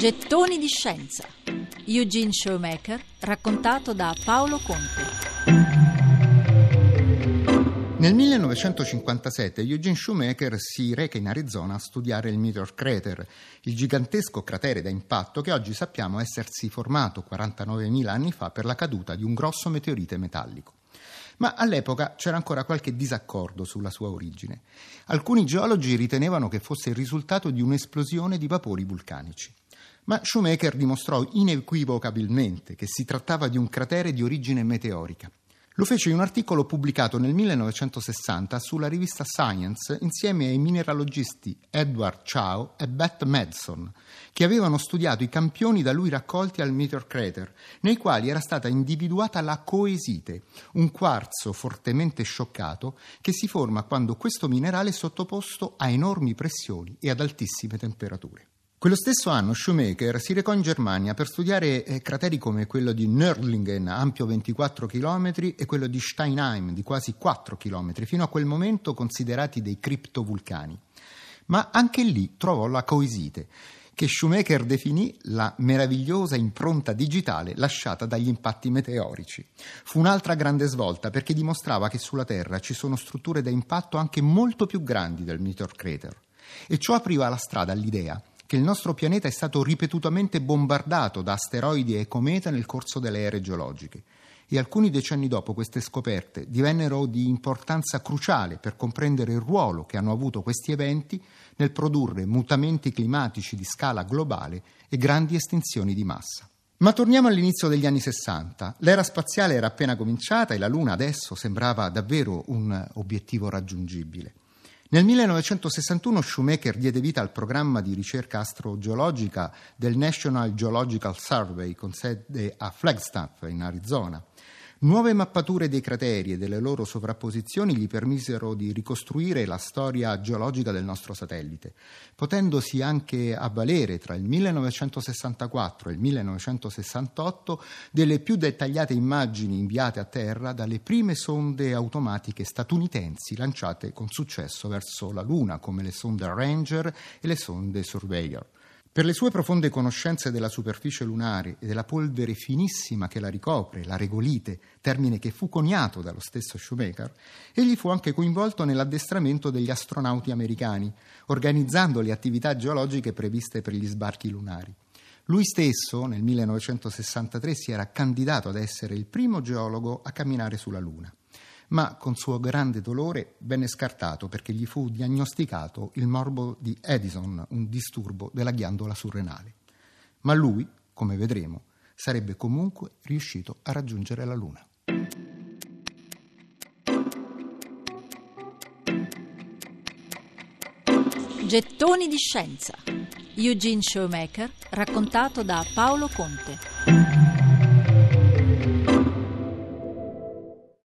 Gettoni di scienza. Eugene Showmaker, raccontato da Paolo Conte. Nel 1957 Eugene Shoemaker si reca in Arizona a studiare il Meteor Crater, il gigantesco cratere da impatto che oggi sappiamo essersi formato 49.000 anni fa per la caduta di un grosso meteorite metallico. Ma all'epoca c'era ancora qualche disaccordo sulla sua origine. Alcuni geologi ritenevano che fosse il risultato di un'esplosione di vapori vulcanici. Ma Shoemaker dimostrò inequivocabilmente che si trattava di un cratere di origine meteorica. Lo fece in un articolo pubblicato nel 1960 sulla rivista Science insieme ai mineralogisti Edward Chow e Beth Madson, che avevano studiato i campioni da lui raccolti al Meteor Crater, nei quali era stata individuata la coesite, un quarzo fortemente scioccato che si forma quando questo minerale è sottoposto a enormi pressioni e ad altissime temperature. Quello stesso anno Shoemaker si recò in Germania per studiare eh, crateri come quello di Nördlingen, ampio 24 km, e quello di Steinheim, di quasi 4 km, fino a quel momento considerati dei criptovulcani. Ma anche lì trovò la coesite, che Shoemaker definì la meravigliosa impronta digitale lasciata dagli impatti meteorici. Fu un'altra grande svolta perché dimostrava che sulla Terra ci sono strutture da impatto anche molto più grandi del Meteor Crater. E ciò apriva la strada all'idea che il nostro pianeta è stato ripetutamente bombardato da asteroidi e comete nel corso delle ere geologiche e alcuni decenni dopo queste scoperte divennero di importanza cruciale per comprendere il ruolo che hanno avuto questi eventi nel produrre mutamenti climatici di scala globale e grandi estinzioni di massa. Ma torniamo all'inizio degli anni Sessanta. L'era spaziale era appena cominciata e la Luna adesso sembrava davvero un obiettivo raggiungibile. Nel 1961 Shoemaker diede vita al programma di ricerca astrogeologica del National Geological Survey con sede a Flagstaff, in Arizona. Nuove mappature dei crateri e delle loro sovrapposizioni gli permisero di ricostruire la storia geologica del nostro satellite, potendosi anche avvalere tra il 1964 e il 1968 delle più dettagliate immagini inviate a terra dalle prime sonde automatiche statunitensi lanciate con successo verso la Luna, come le sonde Ranger e le sonde Surveyor. Per le sue profonde conoscenze della superficie lunare e della polvere finissima che la ricopre, la regolite, termine che fu coniato dallo stesso Shoemaker, egli fu anche coinvolto nell'addestramento degli astronauti americani, organizzando le attività geologiche previste per gli sbarchi lunari. Lui stesso, nel 1963, si era candidato ad essere il primo geologo a camminare sulla Luna ma con suo grande dolore venne scartato perché gli fu diagnosticato il morbo di Edison, un disturbo della ghiandola surrenale. Ma lui, come vedremo, sarebbe comunque riuscito a raggiungere la Luna. Gettoni di scienza. Eugene Showmaker, raccontato da Paolo Conte.